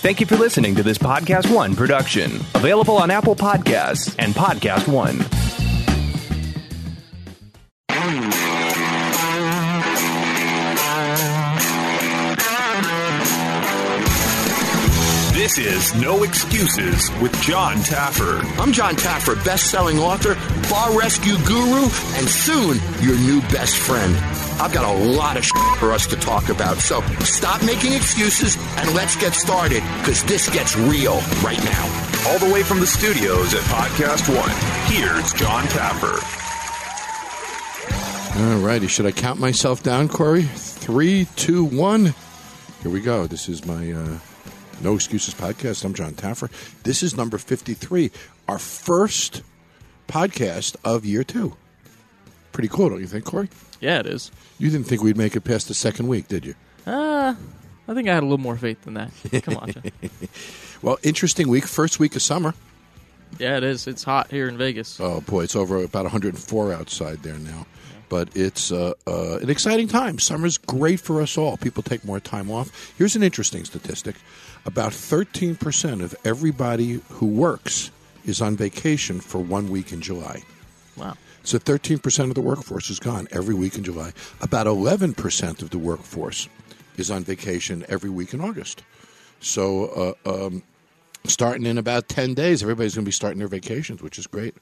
Thank you for listening to this Podcast One production, available on Apple Podcasts and Podcast One. This is No Excuses with Jon Taffer. I'm Jon Taffer, best-selling author, bar rescue guru, and soon your new best friend. I've got a lot of shit for us to talk about, so stop making excuses and let's get started, because this gets real right now. All the way from the studios at Podcast One, here's Jon Taffer. All righty. Should I count myself down, Corey? Three, two, one. Here we go. This is my uh, No Excuses podcast. I'm Jon Taffer. This is number 53, our first podcast of year two. Pretty cool, don't you think, Corey? Yeah, it is. You didn't think we'd make it past the second week, did you? Uh, I think I had a little more faith than that. Come on. Well, interesting week. First week of summer. Yeah, it is. It's hot here in Vegas. Oh, boy. It's over about 104 outside there now. But it's uh, uh, an exciting time. Summer's great for us all. People take more time off. Here's an interesting statistic about 13% of everybody who works is on vacation for one week in July. Wow. So 13% of the workforce is gone every week in July. About 11% of the workforce is on vacation every week in August. So uh, um, starting in about 10 days, everybody's going to be starting their vacations, which is great.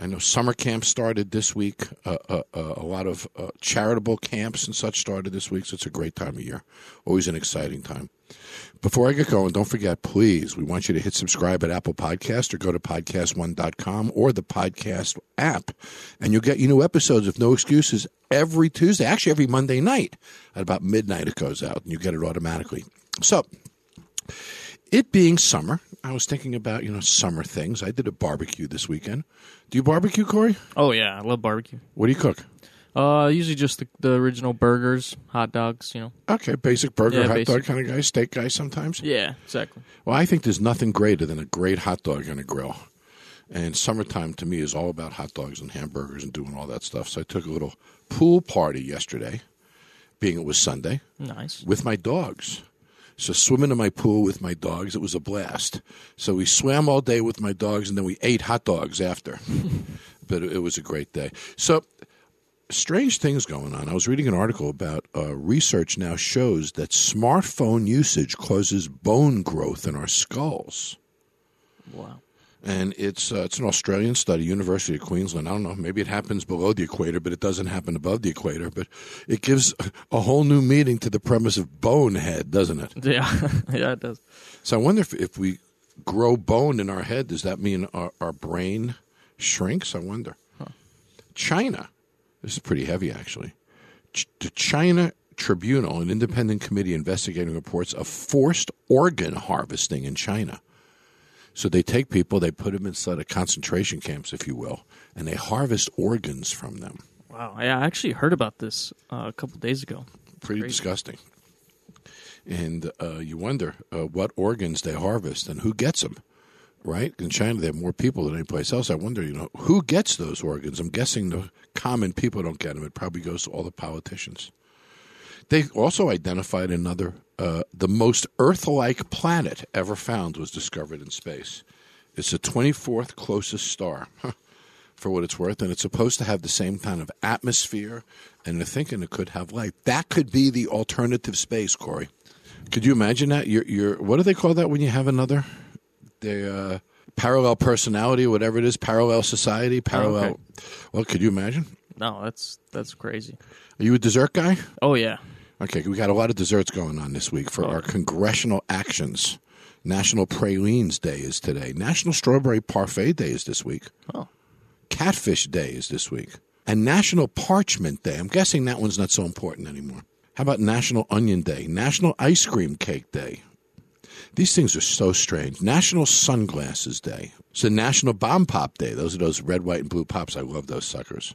I know summer camp started this week. Uh, uh, uh, a lot of uh, charitable camps and such started this week, so it's a great time of year. Always an exciting time. Before I get going, don't forget, please, we want you to hit subscribe at Apple Podcast or go to podcast1.com or the podcast app. And you'll get your new episodes of No Excuses every Tuesday, actually every Monday night. At about midnight, it goes out, and you get it automatically. So, it being summer, I was thinking about, you know, summer things. I did a barbecue this weekend. Do you barbecue, Corey? Oh yeah, I love barbecue. What do you cook? Uh, usually just the, the original burgers, hot dogs. You know. Okay, basic burger, Yeah, hot basic. dog kind of guy, steak guy sometimes. Yeah, exactly. Well, I think there's nothing greater than a great hot dog on a grill. And summertime to me is all about hot dogs and hamburgers and doing all that stuff. So I took a little pool party yesterday, being it was Sunday, Nice. with my dogs. So swimming in my pool with my dogs, it was a blast. So we swam all day with my dogs, and then we ate hot dogs after. but it was a great day. So strange things going on. I was reading an article about uh, research now shows that smartphone usage causes bone growth in our skulls. Wow. And it's uh, it's an Australian study, University of Queensland. I don't know, maybe it happens below the equator, but it doesn't happen above the equator. But it gives a whole new meaning to the premise of bonehead, doesn't it? Yeah, yeah, it does. So I wonder if, if we grow bone in our head, does that mean our, our brain shrinks? I wonder. China, this is pretty heavy actually. Ch- the China Tribunal, an independent committee investigating reports of forced organ harvesting in China. So they take people, they put them inside of concentration camps, if you will, and they harvest organs from them. Wow. I actually heard about this uh, a couple days ago. pretty Crazy. disgusting. And uh, you wonder uh, what organs they harvest and who gets them. Right in China, they have more people than any place else. I wonder, you know, who gets those organs? I'm guessing the common people don't get them. It probably goes to all the politicians. They also identified another, uh, the most Earth-like planet ever found was discovered in space. It's the 24th closest star. for what it's worth, and it's supposed to have the same kind of atmosphere, and they're thinking it could have life. That could be the alternative space, Corey. Could you imagine that? You're, you're what do they call that when you have another? The uh, parallel personality, whatever it is, parallel society, parallel. okay. Well, could you imagine? No, that's that's crazy. Are you a dessert guy? Oh yeah. Okay, we got a lot of desserts going on this week for our congressional actions. National Pralines Day is today. National Strawberry Parfait Day is this week. Oh. Catfish Day is this week. And National Parchment Day. I'm guessing that one's not so important anymore. How about National Onion Day? National Ice Cream Cake Day. These things are so strange. National Sunglasses Day. It's a National Bomb Pop Day. Those are those red, white, and blue pops. I love those suckers.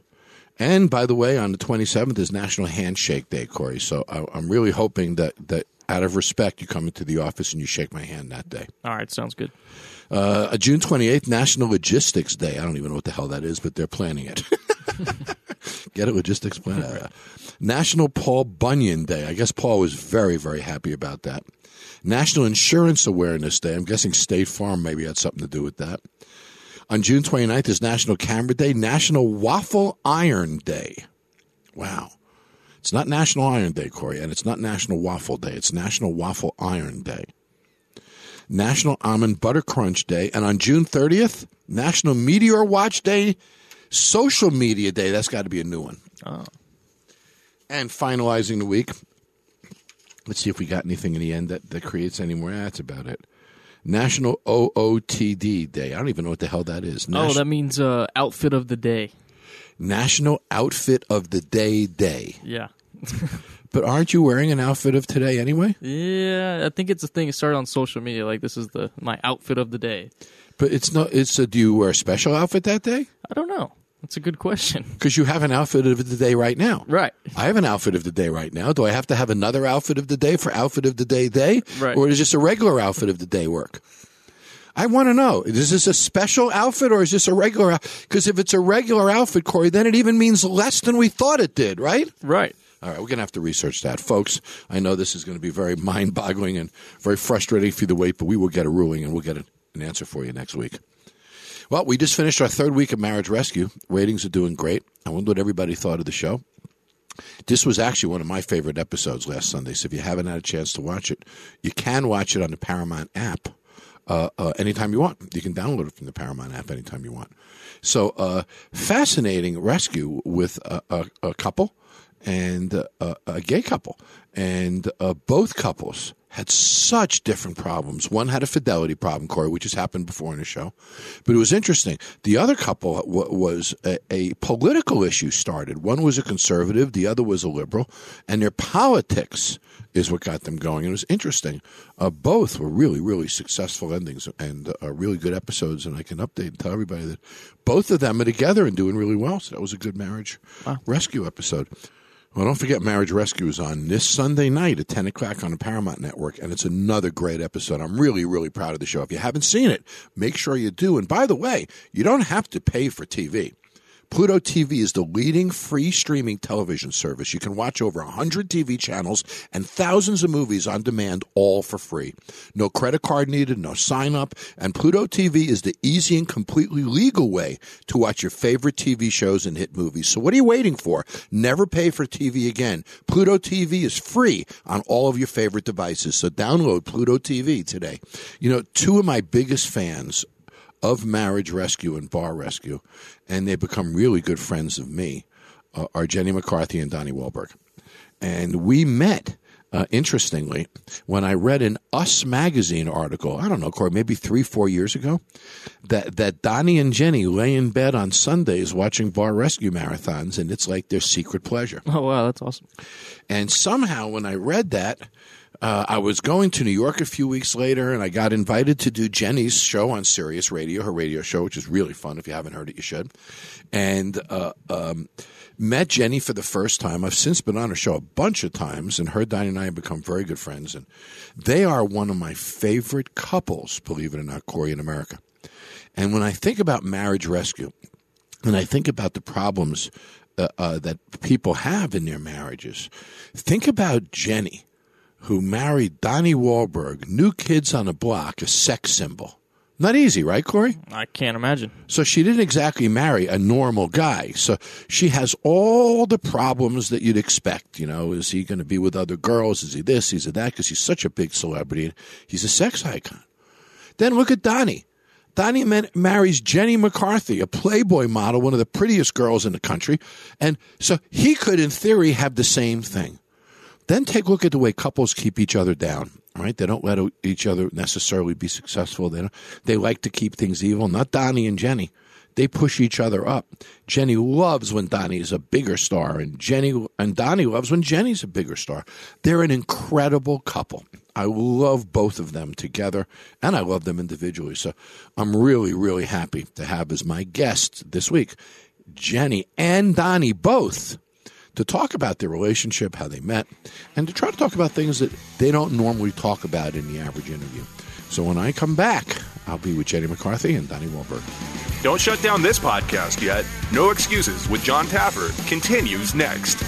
And by the way, on the 27th is National Handshake Day, Corey. So I, I'm really hoping that, that out of respect, you come into the office and you shake my hand that day. All right, sounds good. Uh, June 28th, National Logistics Day. I don't even know what the hell that is, but they're planning it. Get it? Logistics plan. Uh, National Paul Bunyan Day. I guess Paul was very, very happy about that. National Insurance Awareness Day. I'm guessing State Farm maybe had something to do with that. On June 29th is National Camera Day, National Waffle Iron Day. Wow. It's not National Iron Day, Corey, and it's not National Waffle Day. It's National Waffle Iron Day. National Almond Butter Crunch Day, and on June 30th, National Meteor Watch Day, Social Media Day. That's got to be a new one. Oh. And finalizing the week, let's see if we got anything in the end that, that creates any more. That's about it. National OOTD Day. I don't even know what the hell that is. Oh, Nation- that means uh, outfit of the day. National Outfit of the Day Day. Yeah. But aren't you wearing an outfit of today anyway? Yeah, I think it's a thing. It started on social media. Like this is the my outfit of the day. But it's not. It's a. Do you wear a special outfit that day? I don't know. That's a good question. Because you have an outfit of the day right now. Right. I have an outfit of the day right now. Do I have to have another outfit of the day for outfit of the day day? Right. Or is just a regular outfit of the day work? I want to know. Is this a special outfit or is this a regular? Because if it's a regular outfit, Corey, then it even means less than we thought it did, right? Right. All right, we're going to have to research that. Folks, I know this is going to be very mind boggling and very frustrating for you to wait, but we will get a ruling and we'll get an answer for you next week. Well, we just finished our third week of Marriage Rescue. Ratings are doing great. I wonder what everybody thought of the show. This was actually one of my favorite episodes last Sunday. So if you haven't had a chance to watch it, you can watch it on the Paramount app uh, uh, anytime you want. You can download it from the Paramount app anytime you want. So, uh, fascinating rescue with a, a, a couple and uh, a, a gay couple. And uh, both couples had such different problems. One had a fidelity problem, Corey, which has happened before in the show. But it was interesting. The other couple w- was a, a political issue started. One was a conservative, the other was a liberal, and their politics is what got them going. And it was interesting. Uh, both were really, really successful endings and uh, really good episodes. And I can update and tell everybody that both of them are together and doing really well. So that was a good marriage rescue episode. Well, don't forget Marriage Rescue is on this Sunday night at 10 o'clock on the Paramount Network, and it's another great episode. I'm really, really proud of the show. If you haven't seen it, make sure you do. And by the way, you don't have to pay for TV. Pluto TV is the leading free streaming television service. You can watch over 100 TV channels and thousands of movies on demand, all for free. No credit card needed, no sign up. And Pluto TV is the easy and completely legal way to watch your favorite TV shows and hit movies. So what are you waiting for? Never pay for TV again. Pluto TV is free on all of your favorite devices. So download Pluto TV today. You know, two of my biggest fans of Marriage Rescue and Bar Rescue, and they've become really good friends of me, uh, are Jenny McCarthy and Donnie Wahlberg. And we met, uh, interestingly, when I read an Us magazine article, I don't know, Corey, maybe three, four years ago, that, that Donnie and Jenny lay in bed on Sundays watching Bar Rescue marathons, and it's like their secret pleasure. Oh wow, that's awesome. And somehow, when I read that, uh, I was going to New York a few weeks later, and I got invited to do Jenny's show on Sirius Radio, her radio show, which is really fun. If you haven't heard it, you should. And uh, um, met Jenny for the first time. I've since been on her show a bunch of times, and her, and I have become very good friends. And they are one of my favorite couples, believe it or not, Corey, in America. And when I think about marriage rescue, and I think about the problems uh, uh, that people have in their marriages, think about Jenny, who married Donnie Wahlberg, new kids on the block, a sex symbol. Not easy, right, Corey? I can't imagine. So she didn't exactly marry a normal guy. So she has all the problems that you'd expect. You know, is he going to be with other girls? Is he this? Is he that? Because he's such a big celebrity. He's a sex icon. Then look at Donnie. Donnie man- marries Jenny McCarthy, a Playboy model, one of the prettiest girls in the country. And so he could, in theory, have the same thing. Then take a look at the way couples keep each other down. Right? They don't let each other necessarily be successful. They they like to keep things evil. Not Donnie and Jenny. They push each other up. Jenny loves when Donnie is a bigger star, and Jenny and Donnie loves when Jenny's a bigger star. They're an incredible couple. I love both of them together, and I love them individually. So I'm really, really happy to have as my guest this week Jenny and Donnie both to talk about their relationship, how they met, and to try to talk about things that they don't normally talk about in the average interview. So when I come back, I'll be with Jenny McCarthy and Donnie Wahlberg. Don't shut down this podcast yet. No Excuses with Jon Taffer continues next.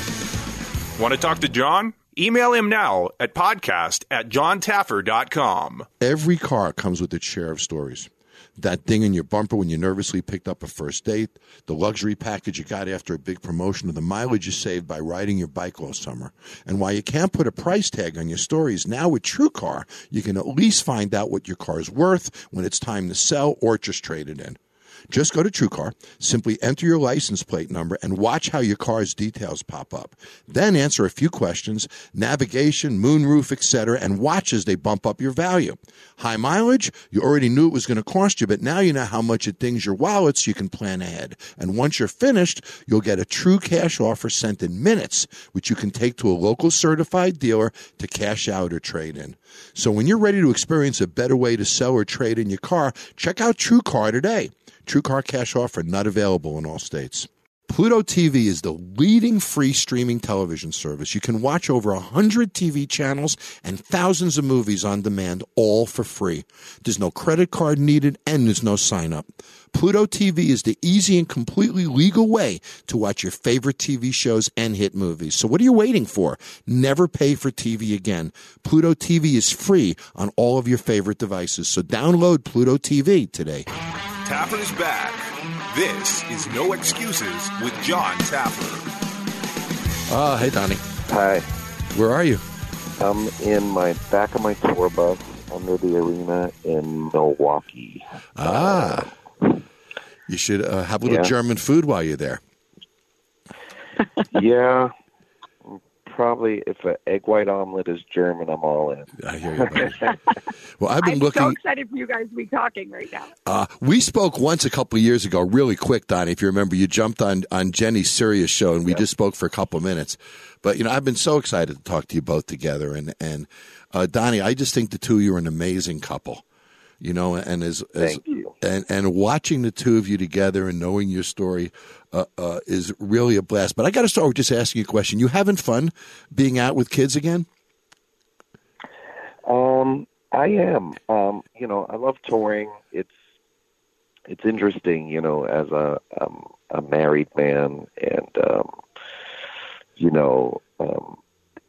Want to talk to John? Email him now at podcast at jontaffer.com. Every car comes with its share of stories. That ding in your bumper when you nervously picked up a first date, the luxury package you got after a big promotion, or the mileage you saved by riding your bike all summer. And while you can't put a price tag on your stories, now with TrueCar, you can at least find out what your car is worth when it's time to sell or just trade it in. Just go to TrueCar, simply enter your license plate number, and watch how your car's details pop up. Then answer a few questions, navigation, moonroof, etc., and watch as they bump up your value. High mileage, you already knew it was going to cost you, but now you know how much it dings your wallet so you can plan ahead. And once you're finished, you'll get a true cash offer sent in minutes, which you can take to a local certified dealer to cash out or trade in. So when you're ready to experience a better way to sell or trade in your car, check out TrueCar today. TrueCar Cash Offer not available in all states. Pluto TV is the leading free streaming television service. You can watch over 100 TV channels and thousands of movies on demand, all for free. There's no credit card needed and there's no sign up. Pluto TV is the easy and completely legal way to watch your favorite TV shows and hit movies. So what are you waiting for? Never pay for TV again. Pluto TV is free on all of your favorite devices. So download Pluto TV today. Taffer's back. This is No Excuses with Jon Taffer. Oh, hey, Donnie. Hi. Where are you? I'm in my back of my tour bus under the arena in Milwaukee. Ah. You should uh, have a little Yeah. German food while you're there. yeah. Probably if an egg white omelet is German, I'm all in. I hear you, buddy. Well, I've been I'm looking. so excited for you guys to be talking right now. Uh, we spoke once a couple of years ago, really quick, Donnie. If you remember, you jumped on on Jenny's Sirius show, and we just spoke for a couple of minutes. But you know, I've been so excited to talk to you both together, and and uh, Donnie, I just think the two of you are an amazing couple. You know, and as, as Thank you. and and watching the two of you together and knowing your story uh, uh, is really a blast. But I got to start with just asking you a question. You having fun being out with kids again? Um, I am. Um, you know, I love touring. It's it's interesting, you know, as a um, a married man, and um, you know, um,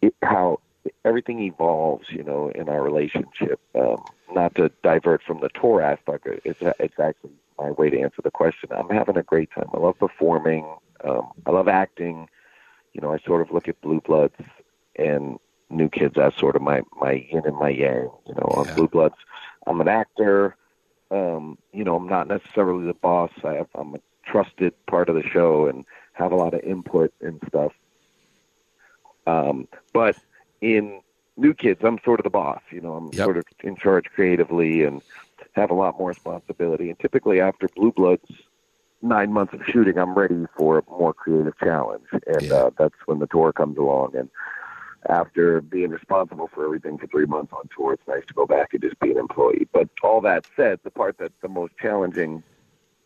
it, how everything evolves, you know, in our relationship. Um, not to divert from the tour aspect, it's it's actually my way to answer the question. I'm having a great time. I love performing. Um, I love acting. You know, I sort of look at Blue Bloods and New Kids as sort of my my yin and my yang. You know, on Yeah. Blue Bloods, I'm an actor. Um, you know, I'm not necessarily the boss. I have, I'm a trusted part of the show and have a lot of input and stuff. Um, but in New Kids, I'm sort of the boss. You know, I'm Yep. sort of in charge creatively and have a lot more responsibility. And typically, after Blue Bloods, nine months of shooting, I'm ready for a more creative challenge, and Yeah. uh, that's when the tour comes along. And after being responsible for everything for three months on tour, it's nice to go back and just be an employee. But all that said, the part that's the most challenging,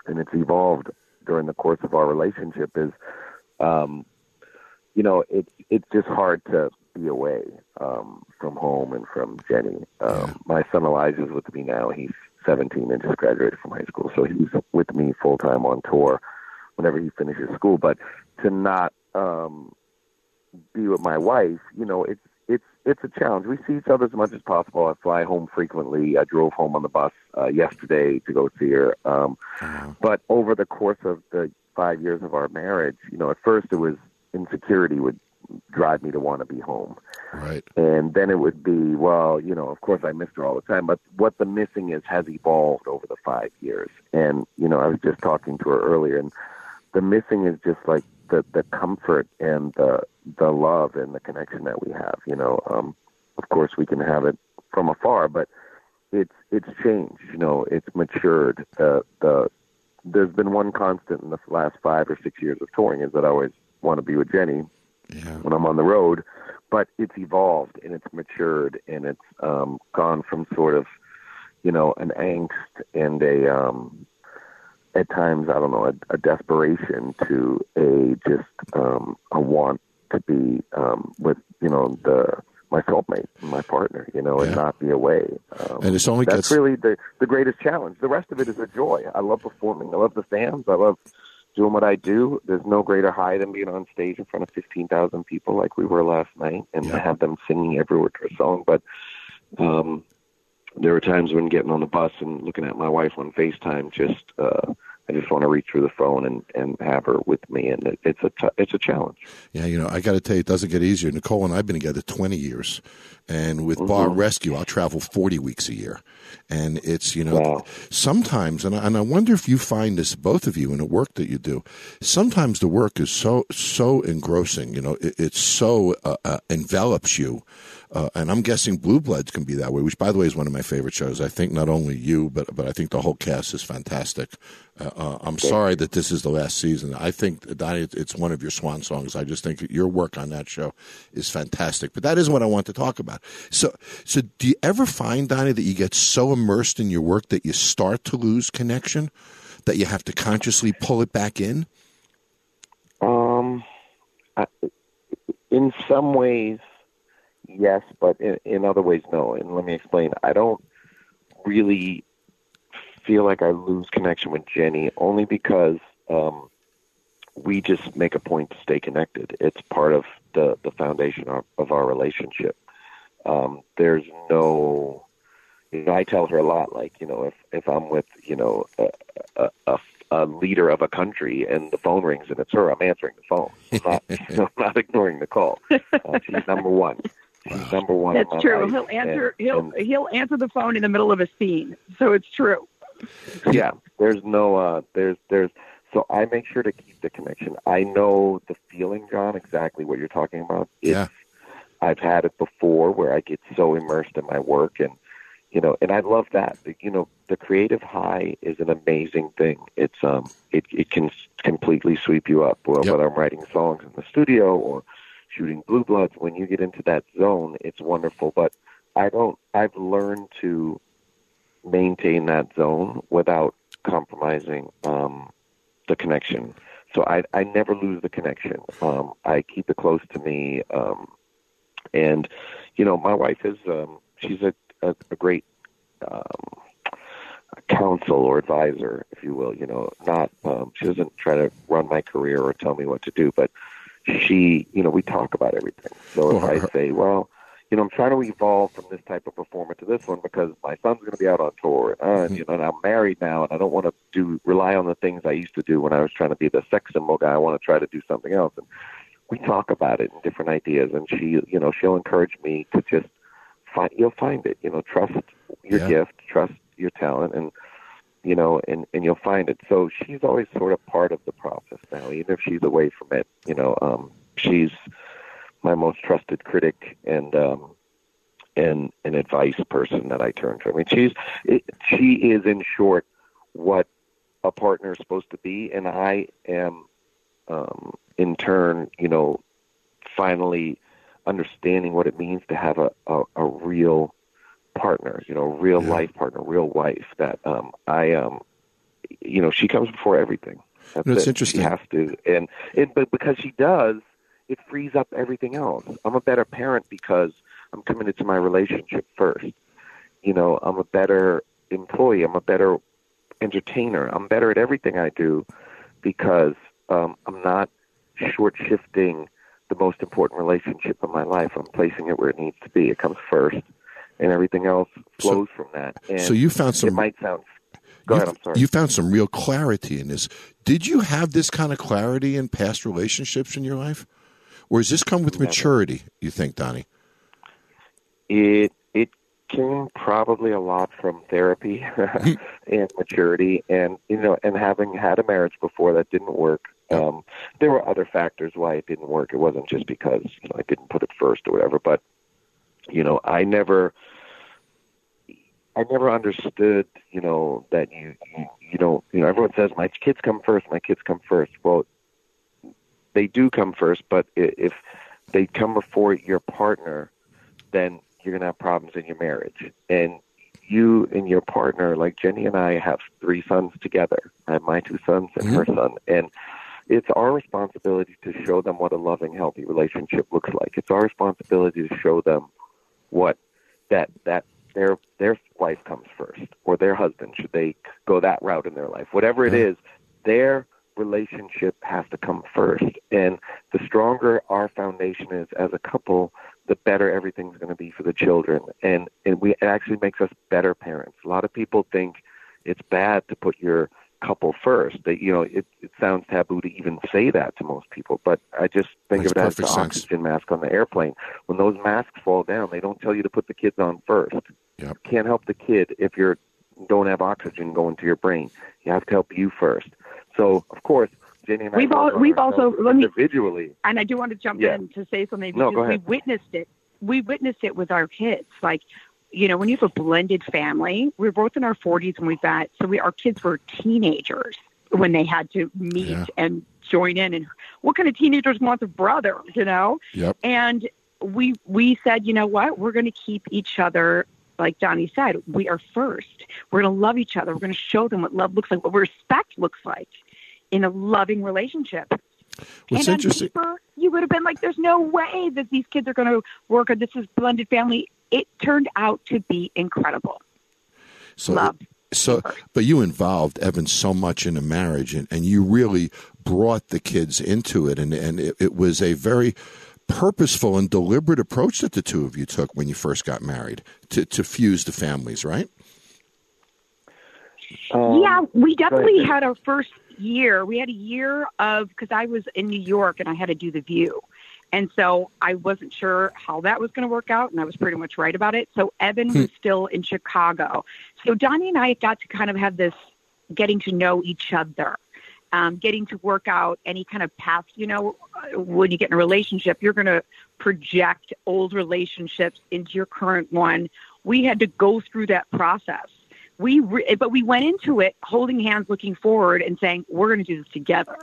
and it's evolved during the course of our relationship, is, um, you know, it's it's just hard to be away um, from home and from Jenny. Um, My son Elijah's with me now. He's 17 and just graduated from high school, so he's with me full time on tour whenever he finishes school. But to not um, be with my wife, you know, it's it's it's a challenge. We see each other as much as possible. I fly home frequently. I drove home on the bus uh, yesterday to go see her. Um, but over the course of the five years of our marriage, you know, at first it was insecurity would drive me to want to be home. Right. And then it would be, well, you know, of course I missed her all the time, but what the missing is has evolved over the five years. And, you know, I was just talking to her earlier and the missing is just like the, the comfort and the, the love and the connection that we have, you know, um, of course we can have it from afar, but it's, it's changed, you know, it's matured. The, the, there's been one constant in the last five or six years of touring is that I always want to be with Jenny Yeah. when I'm on the road, but it's evolved and it's matured and it's um, gone from sort of, you know, an angst and a, um, at times, I don't know, a, a desperation to a just um, a want to be um, with, you know, the my soulmate, and my partner, you know, and not be away. Um, And it's only that's gets really the the greatest challenge. The rest of it is a joy. I love performing. I love the fans. I love doing what I do. There's no greater high than being on stage in front of 15,000 people like we were last night and Yeah. have them singing every word to a song. But um, there were times when getting on the bus and looking at my wife on FaceTime, just uh, I just want to reach through the phone and, and have her with me, and it, it's a t- it's a challenge. Yeah, you know, I got to tell you, it doesn't get easier. Nicole and I've been together 20 years. And with Bar Rescue, I'll travel 40 weeks a year. And it's, you know, Wow. sometimes, and I, and I wonder if you find this, both of you, in the work that you do, sometimes the work is so, so engrossing, you know, it, it so uh, uh, envelops you. Uh, and I'm guessing Blue Bloods can be that way, which, by the way, is one of my favorite shows. I think not only you, but but I think the whole cast is fantastic. Uh, uh, I'm sorry that this is the last season. I think Donnie, it's one of your swan songs. I just think your work on that show is fantastic. But that isn't what I want to talk about. So, so do you ever find Donnie that you get so immersed in your work that you start to lose connection, that you have to consciously pull it back in? Um, I, in some ways, yes, but in, in other ways, no. And let me explain. I don't really feel like I lose connection with Jenny only because um, we just make a point to stay connected. It's part of the the foundation of, of our relationship. Um, there's no, you know, I tell her a lot. Like, you know, if if I'm with, you know, a, a, a, a leader of a country and the phone rings and it's her, I'm answering the phone. I'm not, you know, I'm not ignoring the call. Uh, she's number one. She's number one. That's true. life. He'll answer. And- he'll and- he'll answer the phone in the middle of a scene. So it's true. yeah there's no uh there's there's so i make sure to keep the connection i know the feeling jon exactly what you're talking about It's- Yeah. I've had it before where i get so immersed in my work and you know and i love that you know the creative high is an amazing thing it's um it it can completely sweep you up well, Yep. whether i'm writing songs in the studio or shooting blue bloods when you get into that zone it's wonderful but i don't i've learned to maintain that zone without compromising um, the connection. So I, I never lose the connection. Um, I keep it close to me. Um, and, you know, my wife is, um, she's a, a, a great um, counsel or advisor, if you will. You know, not, um, she doesn't try to run my career or tell me what to do, but she, you know, we talk about everything. So if I say, well, you know, I'm trying to evolve from this type of performer to this one because my son's going to be out on tour, uh, and, you know, and I'm married now, and I don't want to do rely on the things I used to do when I was trying to be the sex symbol guy. I want to try to do something else, and we talk about it and different ideas, and she, you know, she'll encourage me to just find. You'll find it, you know, trust your Yeah. gift, trust your talent, and you know, and and you'll find it. So she's always sort of part of the process now, even if she's away from it. You know, um, she's my most trusted critic and um, and an advice person that I turn to. I mean, she's it, she is in short what a partner is supposed to be, and I am um, in turn, you know, finally understanding what it means to have a a, a real partner, you know, real Yeah. life partner, real wife. That um, I um, you know, she comes before everything. That's No, it's it. interesting. She has to, and it, but because she does, it frees up everything else. I'm a better parent because I'm committed to my relationship first. You know, I'm a better employee. I'm a better entertainer. I'm better at everything I do because um, I'm not short shifting the most important relationship in my life. I'm placing it where it needs to be. It comes first, and everything else flows from that. And so you found some- It might sound. Go you, ahead. I'm sorry. You found some real clarity in this. Did you have this kind of clarity in past relationships in your life? Or has this come with maturity, you think, Donnie? It it came probably a lot from therapy and maturity, and you know, and having had a marriage before that didn't work. Um, there were other factors why it didn't work. It wasn't just because you know I didn't put it first or whatever. But you know, I never, I never understood. You know that you you, you don't. You know, everyone says my kids come first. My kids come first. Well, they do come first, but if they come before your partner, then you're going to have problems in your marriage. And you and your partner, like Jenny and I, have three sons together. I have my two sons and her son. And it's our responsibility to show them what a loving, healthy relationship looks like. It's our responsibility to show them what that that their their wife comes first or their husband should they go that route in their life. Whatever it is, their relationship has to come first. And the stronger our foundation is as a couple, the better everything's going to be for the children. And and we it actually makes us better parents. A lot of people think it's bad to put your couple first. That you know, it, it sounds taboo to even say that to most people. But I just think Makes of it as the sense. oxygen mask on the airplane. When those masks fall down, they don't tell you to put the kids on first. Yep. Can't help the kid if you're don't have oxygen going to your brain. You have to help you first. So of course, Jenny and I We've work al- we've ourselves also- let me- individually. and I do want to jump Yeah. in to say something No, because go we witnessed it. We witnessed it with our kids. Like, you know, when you have a blended family, we're both in our 40s and we've got, so we our kids were teenagers when they had to meet Yeah. and join in. And what kind of teenagers want a brother, you know? Yep. And we we said, you know what? We're going to keep each other. Like Donnie said, we are first. We're going to love each other. We're going to show them what love looks like, what respect looks like in a loving relationship. What's and interesting- paper, you would have been like, "There's no way that these kids are going to work, or this is blended family." It turned out to be incredible. So, Love. so, but you involved Evan so much in a marriage, and, and you really brought the kids into it, and and it, it was a very purposeful and deliberate approach that the two of you took when you first got married to to fuse the families, right? Um, yeah, we definitely had our first year. We had a year of because I was in New York and I had to do the View, and so I wasn't sure how that was going to work out, and I was pretty much right about it. So Evan was still in Chicago. So Donnie and I got to kind of have this getting to know each other. Um, getting to work out any kind of past, you know, uh, when you get in a relationship, you're going to project old relationships into your current one. We had to go through that process we re- but we went into it holding hands looking forward and saying we're going to do this together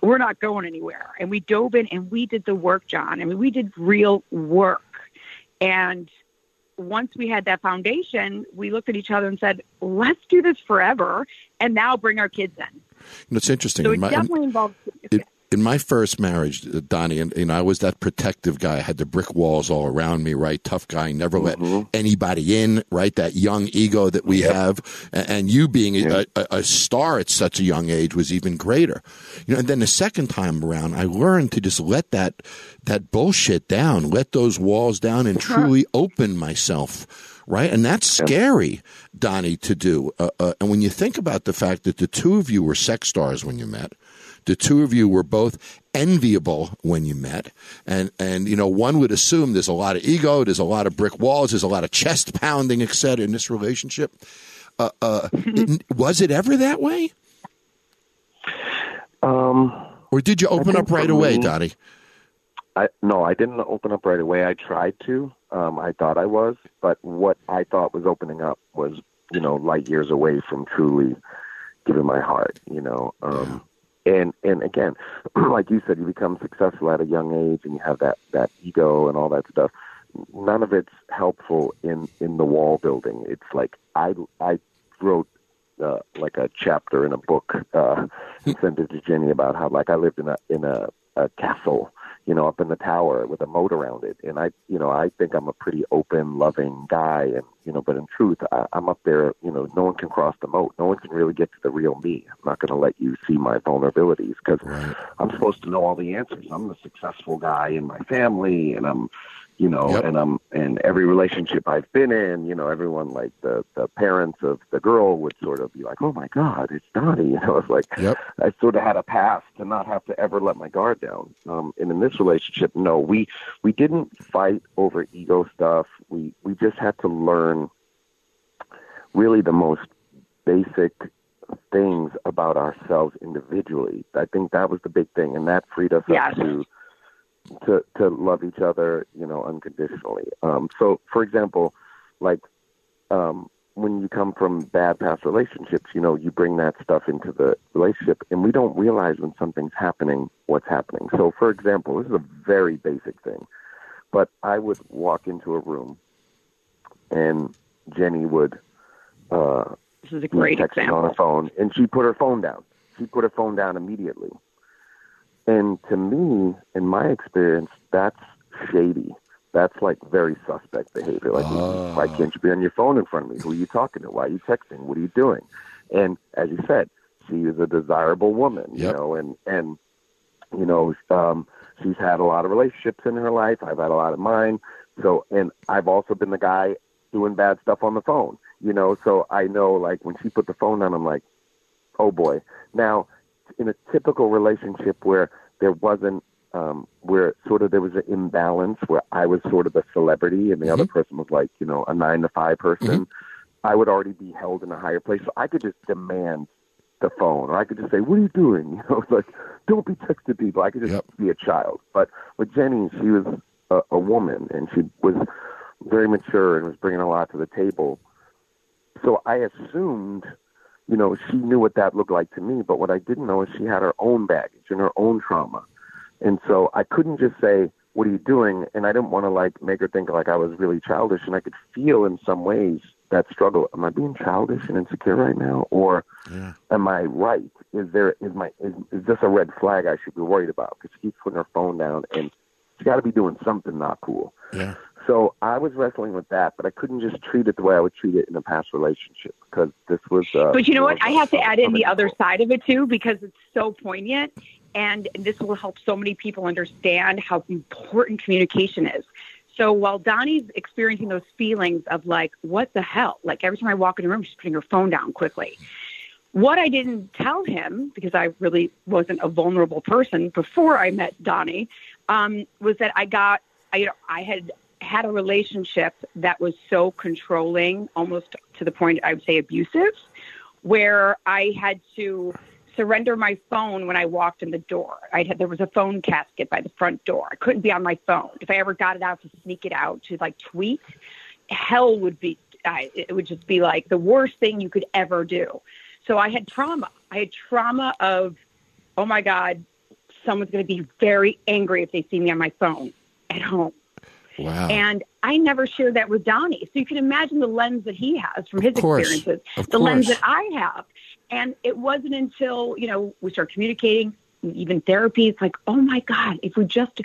we're not going anywhere. And we dove in and we did the work jon. I mean we did real work. And once we had that foundation we looked at each other and said let's do this forever and now bring our kids in. You know, it's interesting. so In it my- definitely involves in, in my first marriage, uh, Donnie, and, and I was that protective guy. I had the brick walls all around me, right? Tough guy, never let anybody in, right? That young ego that we have, and, and you being a, a, a star at such a young age was even greater. You know, and then the second time around, I learned to just let that that bullshit down, let those walls down, and truly open myself right? And that's scary, Donnie, to do. Uh, uh, and when you think about the fact that the two of you were sex stars when you met, the two of you were both enviable when you met, and and you know one would assume there's a lot of ego, there's a lot of brick walls, there's a lot of chest pounding, etc. in this relationship. Uh, uh, it- was it ever that way, Um, or did you open up right away, me- Donnie? I no, I didn't open up right away. I tried to. Um, I thought I was, but what I thought was opening up was, you know, light years away from truly giving my heart. You know, um, and and again, like you said, you become successful at a young age, and you have that that ego and all that stuff. None of it's helpful in in the wall building. It's like I I wrote uh, like a chapter in a book, uh, sent it to Jenny about how like I lived in a in a, a castle, you know, up in the tower with a moat around it, and I, you know, I think I'm a pretty open, loving guy, and you know, but in truth, I, I'm up there, you know, no one can cross the moat, no one can really get to the real me. I'm not going to let you see my vulnerabilities because I'm supposed to know all the answers. I'm the successful guy in my family, and I'm you know, Yep. and I'm and every relationship I've been in, you know, everyone like the the parents of the girl would sort of be like, "Oh my God, it's Donnie," you know. It's like Yep. I sort of had a path to not have to ever let my guard down. Um, and in this relationship, no, we we didn't fight over ego stuff. We we just had to learn really the most basic things about ourselves individually. I think that was the big thing, and that freed us Yes. up to to to love each other, you know, unconditionally. Um, so, for example, like um, when you come from bad past relationships, you know, you bring that stuff into the relationship, and we don't realize when something's happening what's happening. So, for example, this is a very basic thing, but I would walk into a room, and Jenny would uh, this is a great texting example on her phone, and she put her phone down. She put her phone down immediately. And to me, in my experience, that's shady. That's like very suspect behavior. Like, why can't you be on your phone in front of me? Who are you talking to? Why are you texting? What are you doing? And as you said, she is a desirable woman, you know, and and you know, um, she's had a lot of relationships in her life. I've had a lot of mine. So, and I've also been the guy doing bad stuff on the phone, you know. So I know, like, when she put the phone down, I'm like, oh boy. Now, in a typical relationship where there wasn't, um, where sort of there was an imbalance, where I was sort of the celebrity and the other person was like, you know, a nine to five person, I would already be held in a higher place. So I could just demand the phone, or I could just say, "What are you doing?" You know, like, "Don't be texting people." I could just Yep. be a child. But with Jenny, she was a, a woman, and she was very mature and was bringing a lot to the table. So I assumed, you know, she knew what that looked like to me. But what I didn't know is she had her own baggage and her own trauma, and so I couldn't just say, "What are you doing?" And I didn't want to like make her think like I was really childish, and I could feel in some ways that struggle. Am I being childish and insecure right now, or am I right? Is there is my is, is this a red flag I should be worried about? Because she keeps putting her phone down, and she's got to be doing something not cool. Yeah. So I was wrestling with that, but I couldn't just treat it the way I would treat it in a past relationship because this was. Uh, But you know what? I have to add in the other side of it too because it's so poignant, and this will help so many people understand how important communication is. So while Donnie's experiencing those feelings of like, what the hell? Like every time I walk in the room, she's putting her phone down quickly. What I didn't tell him, because I really wasn't a vulnerable person before I met Donnie, um, was that I got, I, you know, I had had a relationship that was so controlling, almost to the point I would say abusive, where I had to surrender my phone when I walked in the door. I had there was a phone casket by the front door. I couldn't be on my phone. If I ever got it out to sneak it out to like tweet, hell would be. I, it would just be like the worst thing you could ever do. So I had trauma. I had trauma of, oh my God, someone's going to be very angry if they see me on my phone at home. Wow. And I never shared that with Donnie. So you can imagine the lens that he has from his Of course. experiences, Of the lens that I have. And it wasn't until, you know, we started communicating, even therapy, it's like, oh my God, if we just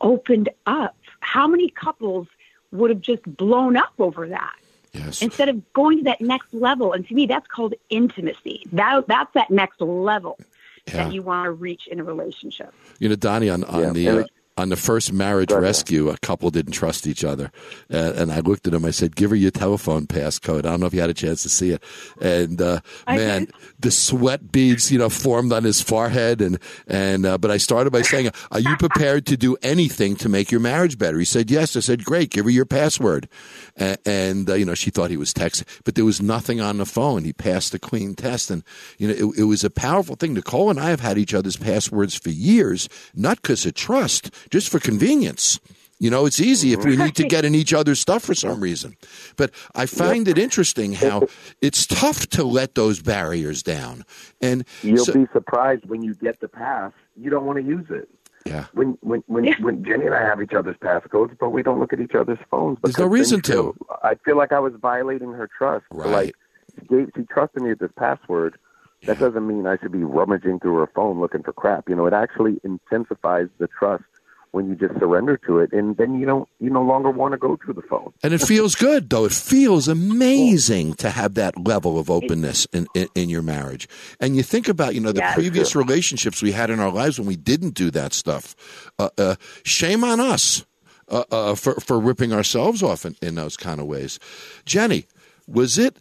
opened up, how many couples would have just blown up over that? yes. Instead of going to that next level. And to me, that's called intimacy. That that's that next level Yeah. that you want to reach in a relationship. You know, Donnie, on, on Yeah, the uh, it- on the first marriage Go rescue, a couple didn't trust each other, uh, and I looked at him. I said, "Give her your telephone passcode." I don't know if you had a chance to see it, and uh, man, did. the sweat beads, you know, formed on his forehead, and and uh, but I started by saying, "Are you prepared to do anything to make your marriage better?" He said, "Yes." I said, "Great, give her your password," and, and uh, you know, she thought he was texting, but there was nothing on the phone. He passed the clean test, and you know, it, it was a powerful thing. Nicole and I have had each other's passwords for years, not because of trust, just for convenience. You know, it's easy if we mm-hmm. need to get in each other's stuff for some reason. But I find it interesting how it's tough to let those barriers down. And You'll so- be surprised when you get the pass. You don't want to use it. yeah, When when when, Yeah. when Jenny and I have each other's passcodes, but we don't look at each other's phones. There's no reason you feel- to. I feel like I was violating her trust. Right. Like she gave, she trusted me with this password. That doesn't mean I should be rummaging through her phone looking for crap. You know, it actually intensifies the trust when you just surrender to it, and then you don't you no longer want to go through the phone. and it feels good though. It feels amazing to have that level of openness in, in, in your marriage. And you think about, you know, the Yes. previous relationships we had in our lives when we didn't do that stuff. Uh, uh, shame on us uh, uh, for for ripping ourselves off in, in those kind of ways. Jenny, was it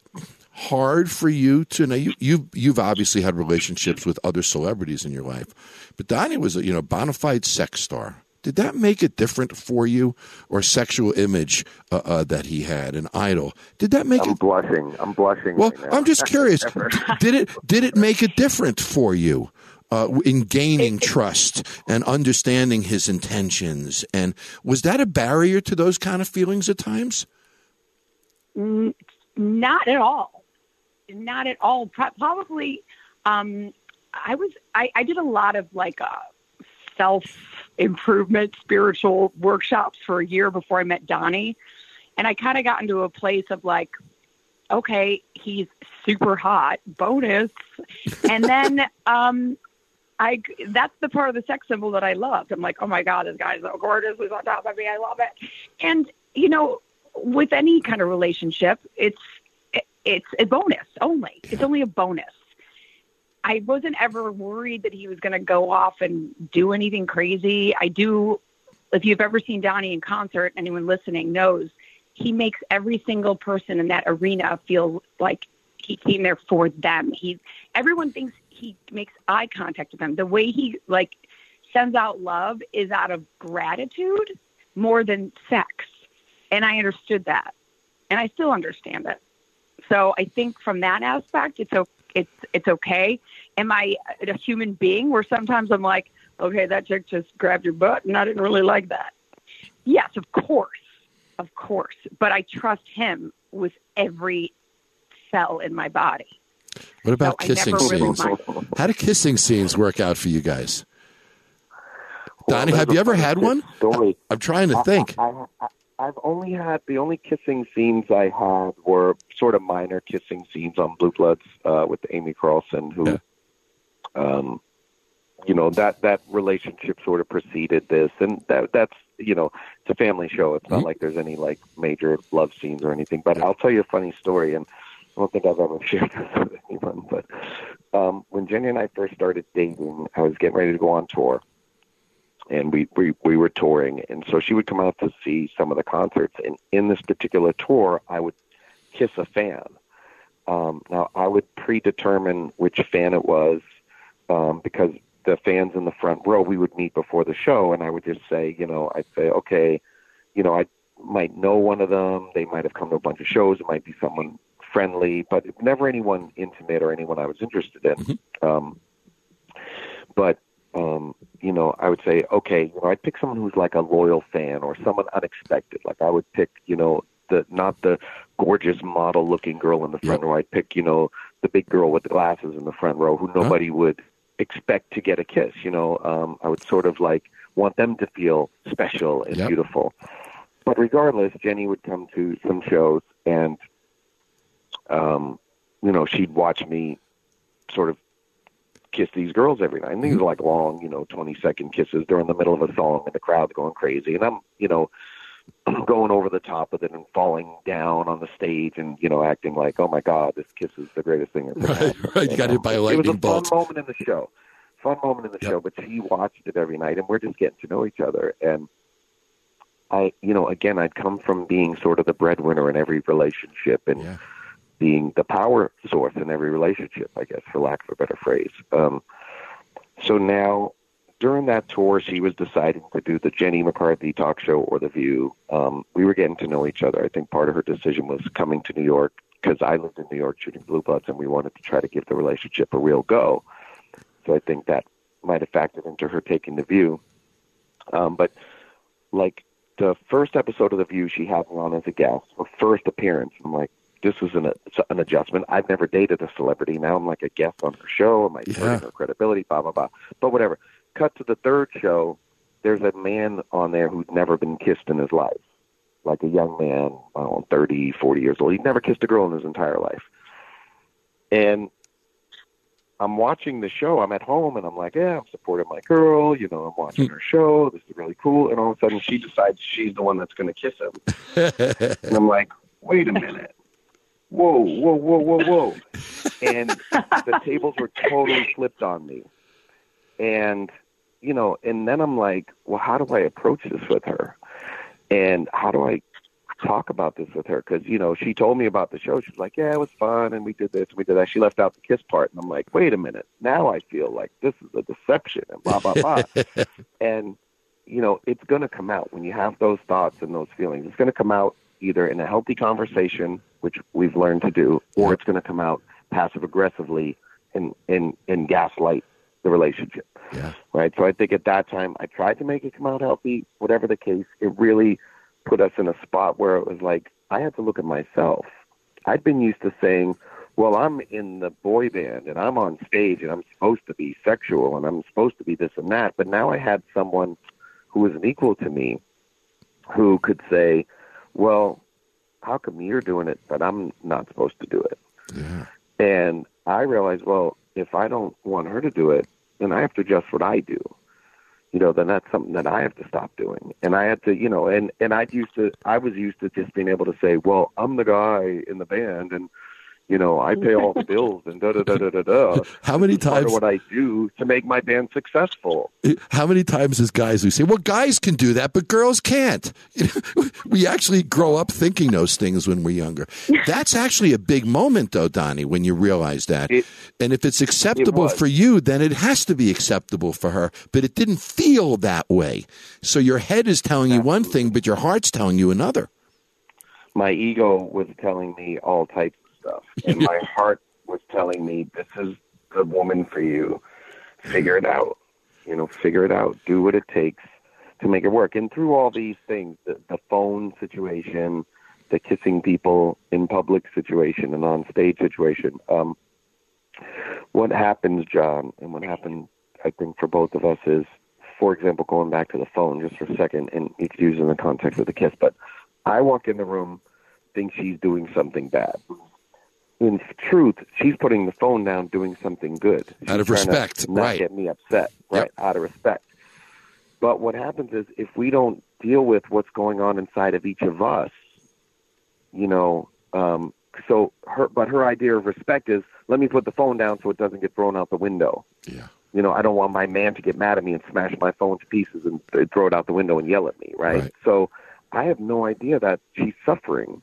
hard for you to know you you you've obviously had relationships with other celebrities in your life, but Donnie was a you know bona fide sex star. Did that make it different for you, or sexual image uh, uh, that he had, an idol? Did that make I'm it? blushing. I'm blushing. Well, right now. I'm just curious. did it did it make it different for you uh, in gaining trust and understanding his intentions? And was that a barrier to those kind of feelings at times? Not at all. Not at all. Pro- Probably, um, I was. I, I did a lot of like uh, self improvement, spiritual workshops for a year before I met Donnie, and I kind of got into a place of like, okay, he's super hot, bonus, and then um, I that's the part of the sex symbol that I loved. I'm like, oh my god, this guy's so gorgeous. He's on top of me. I love it. And you know, with any kind of relationship, it's it's a bonus only. It's only a bonus. I wasn't ever worried that he was going to go off and do anything crazy. I do. If you've ever seen Donnie in concert, anyone listening knows he makes every single person in that arena feel like he came there for them. He everyone thinks he makes eye contact with them. The way he like sends out love is out of gratitude more than sex. And I understood that. And I still understand it. So I think from that aspect it's o- it's it's okay. Am I a human being where sometimes I'm like, okay, that chick just grabbed your butt and I didn't really like that. Yes, of course. Of course. But I trust him with every cell in my body. What about So kissing never really scenes? How do kissing scenes work out for you guys? Donnie, have you ever had one? Story. I'm trying to think. I, I, I've only had the only kissing scenes I had were sort of minor kissing scenes on Blue Bloods uh, with Amy Carlson, who, Yeah. um, you know, that that relationship sort of preceded this, and that that's you know, it's a family show. It's not Mhm. like there's any like major love scenes or anything. But I'll tell you a funny story, and I don't think I've ever shared this with anyone. But um, when Jenny and I first started dating, I was getting ready to go on tour and we, we we were touring. And so she would come out to see some of the concerts. And in this particular tour i would kiss a fan. Um now i would predetermine which fan it was um because the fans in the front row we would meet before the show. And i would just say you know i'd say okay you know i might know one of them. They might have come to a bunch of shows. It might be someone friendly but never anyone intimate or anyone i was interested in. Um but um, you know, I would say, okay, you know, I'd pick someone who's like a loyal fan or someone unexpected. Like I would pick, you know, the not the gorgeous model looking girl in the front Yep. row. I'd pick, you know, the big girl with the glasses in the front row who nobody would expect to get a kiss. You know, um, I would sort of like want them to feel special and Yep. beautiful. But regardless, Jenny would come to some shows and, um, you know, she'd watch me sort of kiss these girls every night. And these mm-hmm. are like long, you know, 20 second kisses during the middle of a song and the crowd's going crazy. And I'm, you know, going over the top of it and falling down on the stage and, you know, acting like, oh my God, this kiss is the greatest thing ever. Right, right. You got hit by a It was lightning a bolt. fun moment in the show. Fun moment in the Yep. show, but she watched it every night and we're just getting to know each other. And I, you know, again, I'd come from being sort of the breadwinner in every relationship and Yeah. Being the power source in every relationship, I guess, for lack of a better phrase. Um, so now, during that tour, she was deciding to do the Jenny McCarthy talk show or The View. Um, we were getting to know each other. I think part of her decision was coming to New York because I lived in New York shooting Blue Bloods, and we wanted to try to give the relationship a real go. So I think that might have factored into her taking The View. Um, but like the first episode of The View, she had me on as a guest, her first appearance. I'm like, this was an, an adjustment. I've never dated a celebrity. Now I'm like a guest on her show. Am I Yeah. hurting her credibility? Blah, blah, blah. But whatever. Cut to the third show. There's a man on there who's never been kissed in his life. Like a young man, I don't know, 30, 40 years old. He'd never kissed a girl in his entire life. And I'm watching the show. I'm at home and I'm like, yeah, I'm supporting my girl. You know, I'm watching her show. This is really cool. And all of a sudden she decides she's the one that's going to kiss him. and I'm like, wait a minute. Whoa, whoa, whoa, whoa, whoa. and the tables were totally flipped on me. And, you know, and then I'm like, well, how do I approach this with her? And how do I talk about this with her? Because, you know, she told me about the show. She's like, yeah, it was fun. And we did this and we did that. She left out the kiss part. And I'm like, wait a minute. Now I feel like this is a deception and blah, blah, blah. and, you know, it's going to come out when you have those thoughts and those feelings. It's going to come out either in a healthy conversation, which we've learned to do, or it's going to come out passive aggressively and, and, and gaslight the relationship Yeah. right? So I think at that time I tried to make it come out healthy. Whatever the case, it really put us in a spot where it was like I had to look at myself. I'd been used to saying, "Well, I'm in the boy band and I'm on stage and I'm supposed to be sexual and I'm supposed to be this and that." But now I had someone who was an equal to me who could say, "Well, how come you're doing it but I'm not supposed to do it?" Yeah. And I realized, well, if I don't want her to do it, then I have to adjust what I do. You know, then that's something that I have to stop doing. And I had to, you know, and and I'd used to, I was used to just being able to say, well, I'm the guy in the band, and You know, I pay all the bills and da da da da da da. How many This is part of times- what I do to make my band successful? How many times as guys we say, "Well, guys can do that, but girls can't." we actually grow up thinking those things when we're younger. That's actually a big moment, though, Donnie, when you realize that. It- and if it's acceptable was. for you, then it has to be acceptable for her. But it didn't feel that way. So your head is telling you one thing, but your heart's telling you another. my ego was telling me all types stuff, and my heart was telling me, "This is the woman for you. Figure it out. You know, figure it out. Do what it takes to make it work." And through all these things, the, the phone situation, the kissing people in public situation, and on stage situation, um, what happens, Jon, and what happened, I think, for both of us is, for example, going back to the phone just for a second, and you could use it in the context of the kiss, but I walk in the room, think she's doing something bad. In truth, she's putting the phone down, doing something good. She's Out of respect, not right. get me upset, Yep. right? Out of respect. But what happens is, if we don't deal with what's going on inside of each of us, you know, um, so her, but her idea of respect is, let me put the phone down so it doesn't get thrown out the window. Yeah. You know, I don't want my man to get mad at me and smash my phone to pieces and th- throw it out the window and yell at me, right? Right. So I have no idea that she's suffering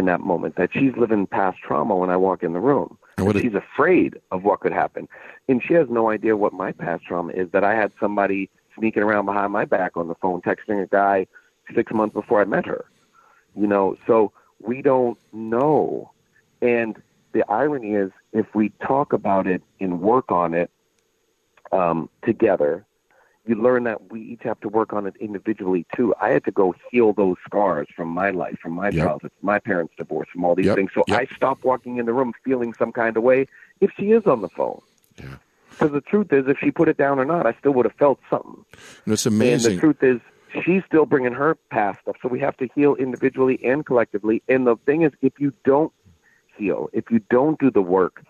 in that moment, that she's living past trauma when I walk in the room. And what it- she's afraid of what could happen. And she has no idea what my past trauma is that I had somebody sneaking around behind my back on the phone, texting a guy six months before I met her. You know, so we don't know. And the irony is, if we talk about it and work on it um, together, you learn that we each have to work on it individually too. I had to go heal those scars from my life, from my Yep. childhood, my parents' divorce, from all these Yep. things. So Yep. I stopped walking in the room feeling some kind of way if she is on the phone. Yeah. Because the truth is, if she put it down or not, I still would have felt something. And it's And amazing. the truth is, she's still bringing her past stuff. So we have to heal individually and collectively. And the thing is, if you don't heal, if you don't do the work,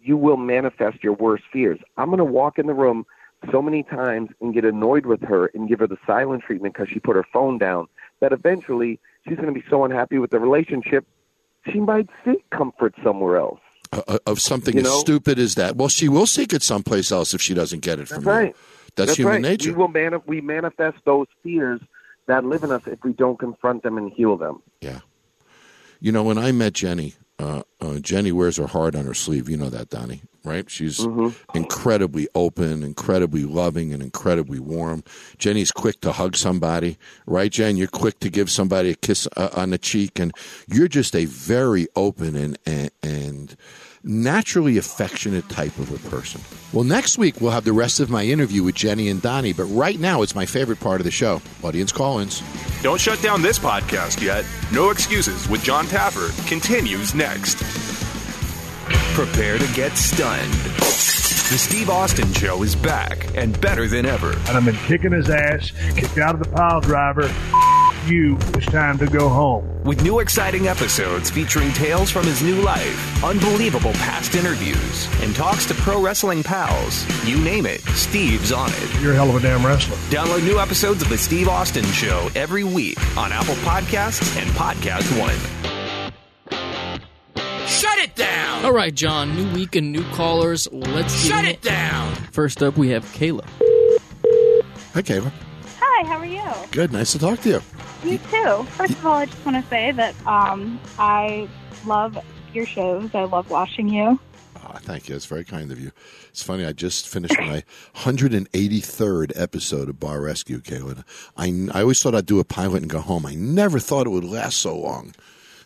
you will manifest your worst fears. I'm going to walk in the room so many times and get annoyed with her and give her the silent treatment because she put her phone down that eventually she's going to be so unhappy with the relationship, she might seek comfort somewhere else. uh, of something You as stupid as that. Well, she will seek it someplace else if she doesn't get it from That's you. right. That's, human right. nature. We will mani- we manifest those fears that live in us if we don't confront them and heal them. Yeah. You know, when I met Jenny, uh, uh, Jenny wears her heart on her sleeve. You know that, Donnie, right? She's incredibly open, incredibly loving, and incredibly warm. Jenny's quick to hug somebody, right, Jen? You're quick to give somebody a kiss uh, on the cheek, and you're just a very open and, and, and naturally affectionate type of a person. Well, next week we'll have the rest of my interview with Jenny and Donnie, but right now it's my favorite part of the show audience call ins. Don't shut down this podcast yet. No Excuses with Jon Taffer continues next. Prepare to get stunned. The Steve Austin Show is back and better than ever. and I've been kicking his ass, kicked out of the pile driver. You, it's time to go home. With new exciting episodes featuring tales from his new life, unbelievable past interviews, and talks to pro wrestling pals. You name it, Steve's on it. You're a hell of a damn wrestler. Download new episodes of The Steve Austin Show every week on Apple Podcasts and Podcast One. Shut it down! All right, Jon. New week and new callers. Let's get Shut in it down! First up, we have Kayla. Hi, Kayla. Hi, how are you? Good. Nice to talk to you. You too. First of all, I just want to say that um, I love your shows. I love watching you. Ah, thank you. It's very kind of you. It's funny. I just finished my 183rd episode of Bar Rescue, Caitlin. I, I always thought I'd do a pilot and go home. I never thought it would last so long.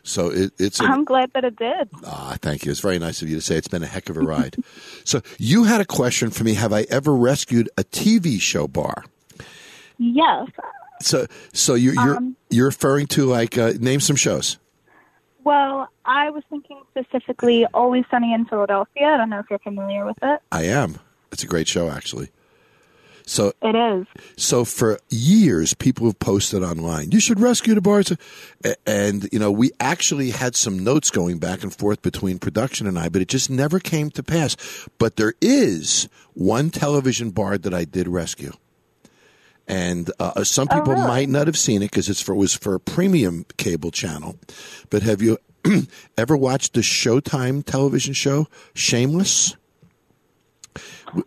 So it, it's I'm glad that it did. ah, thank you. It's very nice of you to say. It's been a heck of a ride. so you had a question for me. Have I ever rescued a TV show bar? Yes. So so you're you're, Um, you're referring to like uh, name some shows. Well, I was thinking specifically Always Sunny in Philadelphia. I don't know if you're familiar with it. I am. It's a great show, actually. So It is. So for years, people have posted online, you should rescue the bars. And, you know, we actually had some notes going back and forth between production and I, but it just never came to pass. But there is one television bar that I did rescue. And uh, some Oh, people really? might not have seen it because it's for, it was for a premium cable channel. But have you ever watched the Showtime television show Shameless?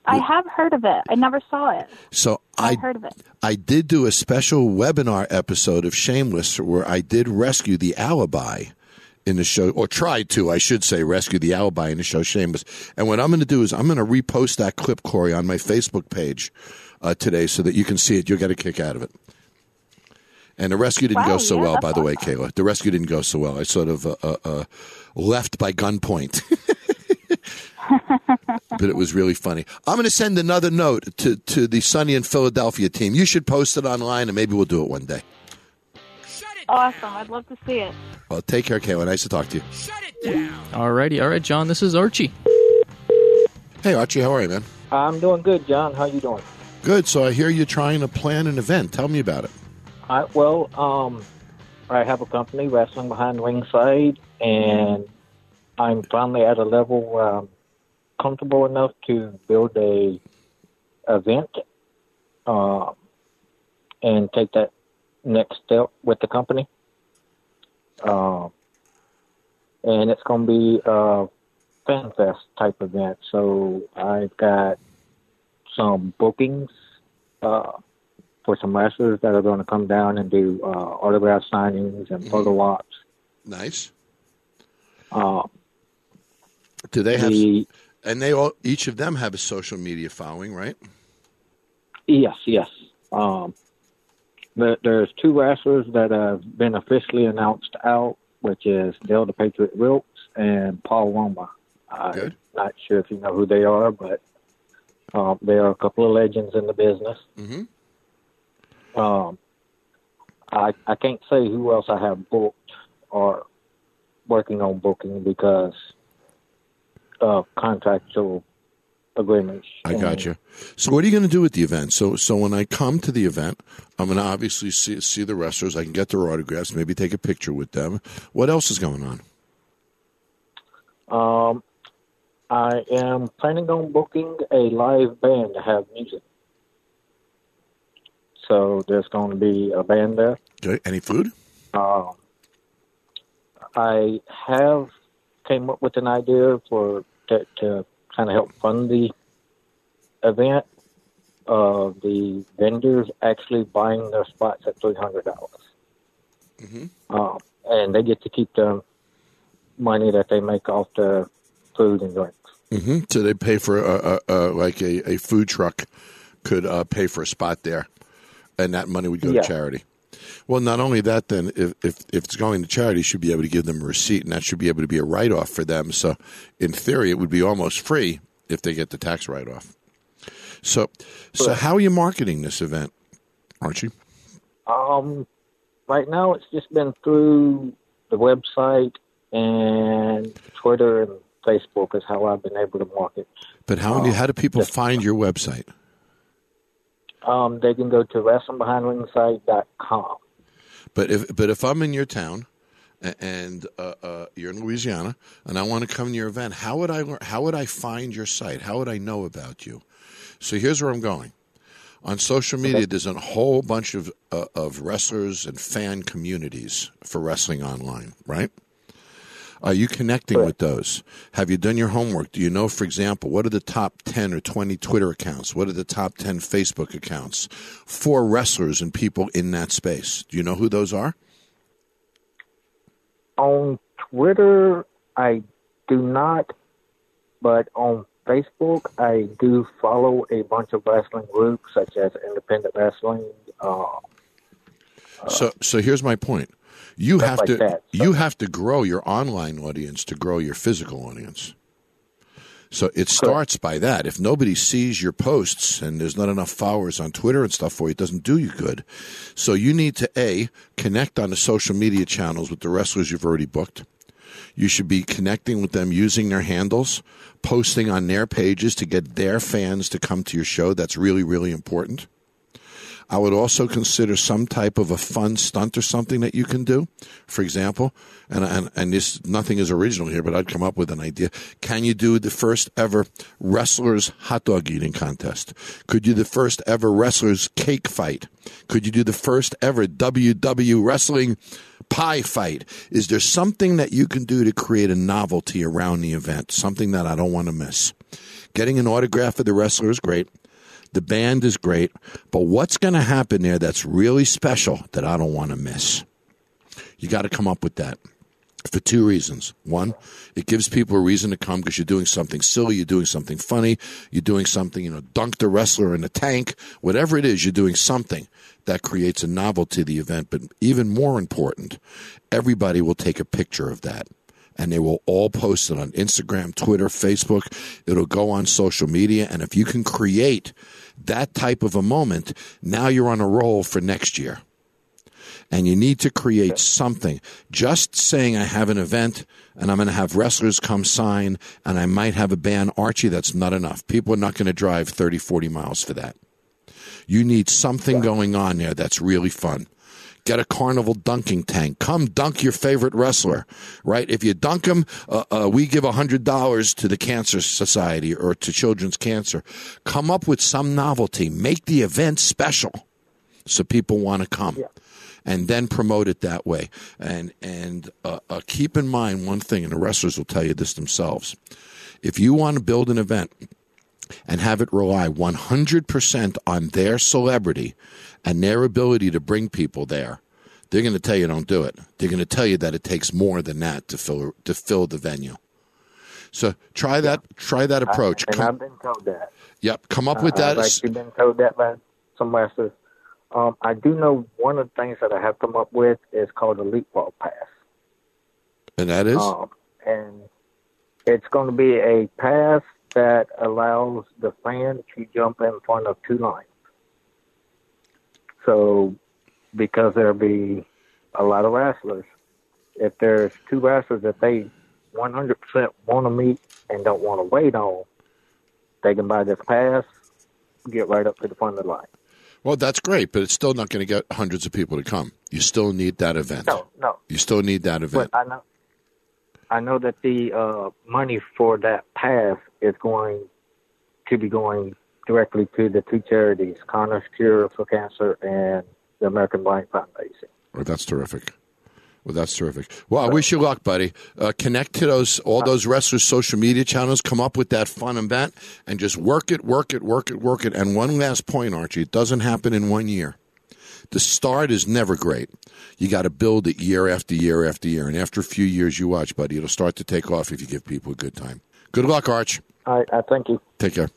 I have heard of it. I never saw it. So I I heard of it. I did do a special webinar episode of Shameless where I did rescue the alibi in the show, or tried to, I should say, rescue the alibi in the show Shameless. And what I'm going to do is I'm going to repost that clip, Corey, on my Facebook page uh, today so that you can see it. You'll get a kick out of it. And the rescue didn't Wow, go so yeah, well, by the way, Kayla. The rescue didn't go so well. I sort of uh, uh, uh, left by gunpoint. but it was really funny. I'm going to send another note to, to the Sunny in Philadelphia team. You should post it online, and maybe we'll do it one day. Awesome. I'd love to see it. Well, take care, Kayla. Nice to talk to you. Shut it down. Alrighty, all right, Jon. This is Archie. Hey, Archie, how are you, man? I'm doing good, Jon. How you doing? Good. So I hear you're trying to plan an event. Tell me about it. I, well, um, I have a company, Wrestling Behind Ringside, and I'm finally at a level where I'm comfortable enough to build a event uh, and take that next step with the company. Uh, and it's going to be a fan fest type event. So I've got some bookings uh, for some wrestlers that are going to come down and do uh, autograph signings and photo ops. Nice. Uh, Do they have? The- and they all, each of them have a social media following, right? Yes, yes. Um, there, there's two wrestlers that have been officially announced out, which is Del the Patriot Wilkes and Paul Roma. I'm not sure if you know who they are, but um, they are a couple of legends in the business. Mm-hmm. Um, I I can't say who else I have booked or working on booking because of contractual agreements. I got you. So what are you going to do at the event? So so when I come to the event, I'm going to obviously see see the wrestlers. I can get their autographs, maybe take a picture with them. What else is going on? Um, I am planning on booking a live band to have music. So there's going to be a band there. Okay. Any food? Um, I have came up with an idea for to, to kind of help fund the event. Uh, the vendors actually buying their spots at three hundred dollars, Mm-hmm. um, and they get to keep the money that they make off the food and drinks. Mm-hmm. So they pay for a, a, a like a, a food truck could uh, pay for a spot there, and that money would go Yeah. to charity. Well, not only that, then if, if if it's going to charity, you should be able to give them a receipt, and that should be able to be a write off for them. So, in theory, it would be almost free if they get the tax write off. So, so how are you marketing this event, Archie? Um, right now, it's just been through the website and Twitter and Facebook is how I've been able to market. But how do how do people find your website? Um, they can go to wrestlingbehindringside.com. But if but if I'm in your town and uh, uh, you're in Louisiana and I want to come to your event, how would I learn, how would I find your site? How would I know about you? So here's where I'm going. On social media, there's a whole bunch of uh, of wrestlers and fan communities for wrestling online, right? Are you connecting with those? Have you done your homework? Do you know, for example, what are the top 10 or 20 Twitter accounts? What are the top 10 Facebook accounts for wrestlers and people in that space? Do you know who those are? On Twitter, I do not, but on Facebook, I do follow a bunch of wrestling groups such as Independent Wrestling. Uh, So, so here's my point. You have like to that. you have to grow your online audience to grow your physical audience. So it starts by that. If nobody sees your posts and there's not enough followers on Twitter and stuff for you, it doesn't do you good. So you need to a connect on the social media channels with the wrestlers you've already booked. You should be connecting with them using their handles, posting on their pages to get their fans to come to your show. That's really, really important. I would also consider some type of a fun stunt or something that you can do. For example, and and, and this nothing is original here, but I'd come up with an idea. Can you do the first ever wrestlers hot dog eating contest? Could you do the first ever wrestlers cake fight? Could you do the first ever WW wrestling pie fight. Is there something that you can do to create a novelty around the event? Something that I don't want to miss. Getting an autograph of the wrestler is great. The band is great. But what's going to happen there that's really special that I don't want to miss? You got to come up with that for two reasons. One, it gives people a reason to come because you're doing something silly, you're doing something funny, you're doing something, you know, dunk the wrestler in a tank, whatever it is, you're doing something that creates a novelty to the event. But even more important, everybody will take a picture of that. And they will all post it on Instagram, Twitter, Facebook. It'll go on social media. And if you can create that type of a moment, now you're on a roll for next year and you need to create something. Just saying I have an event and I'm going to have wrestlers come sign and I might have a band, Archie, that's not enough. People are not going to drive 30, 40 miles for that. You need something going on there that's really fun. Get a carnival dunking tank. Come dunk your favorite wrestler, right? If you dunk them, uh, uh, we give $100 to the Cancer Society or to Children's Cancer. Come up with some novelty. Make the event special so people want to come. Yeah and then promote it that way. And and uh, uh, keep in mind one thing, and the wrestlers will tell you this themselves: if you want to build an event and have it rely 100% on their celebrity and their ability to bring people there, they're going to tell you don't do it. They're going to tell you that it takes more than that to fill to fill the venue. So try that. Try that approach. I, and come, I've been told that. Yep, come up with that. I've been told that by some wrestlers. Um, I do know one of the things that I have come up with is called a leapfrog pass. And that is? Um, and it's going to be a pass that allows the fan to jump in front of two lines. So, because there'll be a lot of wrestlers, if there's two wrestlers that they 100% want to meet and don't want to wait on, they can buy this pass, get right up to the front of the line. Well, that's great, but it's still not going to get hundreds of people to come. You still need that event. No, no. You still need that event. But I know, I know that the uh, money for that pass is going to be going directly to the two charities, Connor's Cure for Cancer and the American Blind Foundation. Oh, that's terrific. Well, that's terrific. Well, I wish you luck, buddy. Uh, connect to those all those wrestlers' social media channels. Come up with that fun event and just work it, work it, work it, work it. And one last point, Archie: it doesn't happen in one year. The start is never great. You got to build it year after year after year, and after a few years, you watch, buddy. It'll start to take off if you give people a good time. Good luck, Arch. All right, uh, thank you. Take care.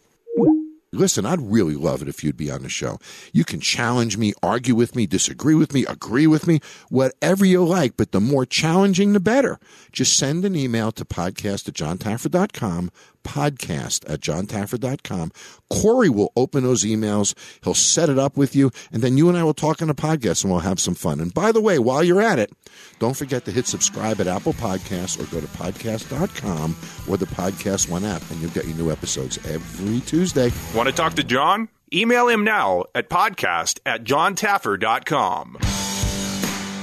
Listen, I'd really love it if you'd be on the show. You can challenge me, argue with me, disagree with me, agree with me, whatever you like, but the more challenging, the better. Just send an email to podcast at jontaffer.com, podcast at jontaffer.com. Corey will open those emails. He'll set it up with you, and then you and I will talk on a podcast and we'll have some fun. And by the way, while you're at it, don't forget to hit subscribe at Apple Podcasts or go to podcast.com or the Podcast One app, and you'll get your new episodes every Tuesday. Want to talk to Jon? Email him now at podcast at jontaffer.com.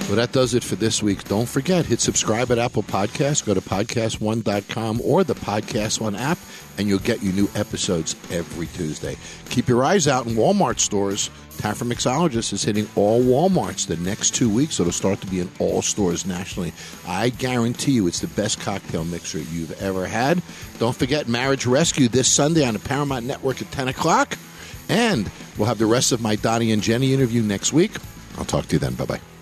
Well, that does it for this week. Don't forget, hit subscribe at Apple Podcasts. Go to podcast1.com or the Podcast One app, and you'll get your new episodes every Tuesday. Keep your eyes out in Walmart stores. Taffer Mixologist is hitting all Walmarts the next two weeks. It'll start to be in all stores nationally. I guarantee you it's the best cocktail mixer you've ever had. Don't forget Marriage Rescue this Sunday on the Paramount Network at 10 o'clock. And we'll have the rest of my Donnie and Jenny interview next week. I'll talk to you then. Bye bye.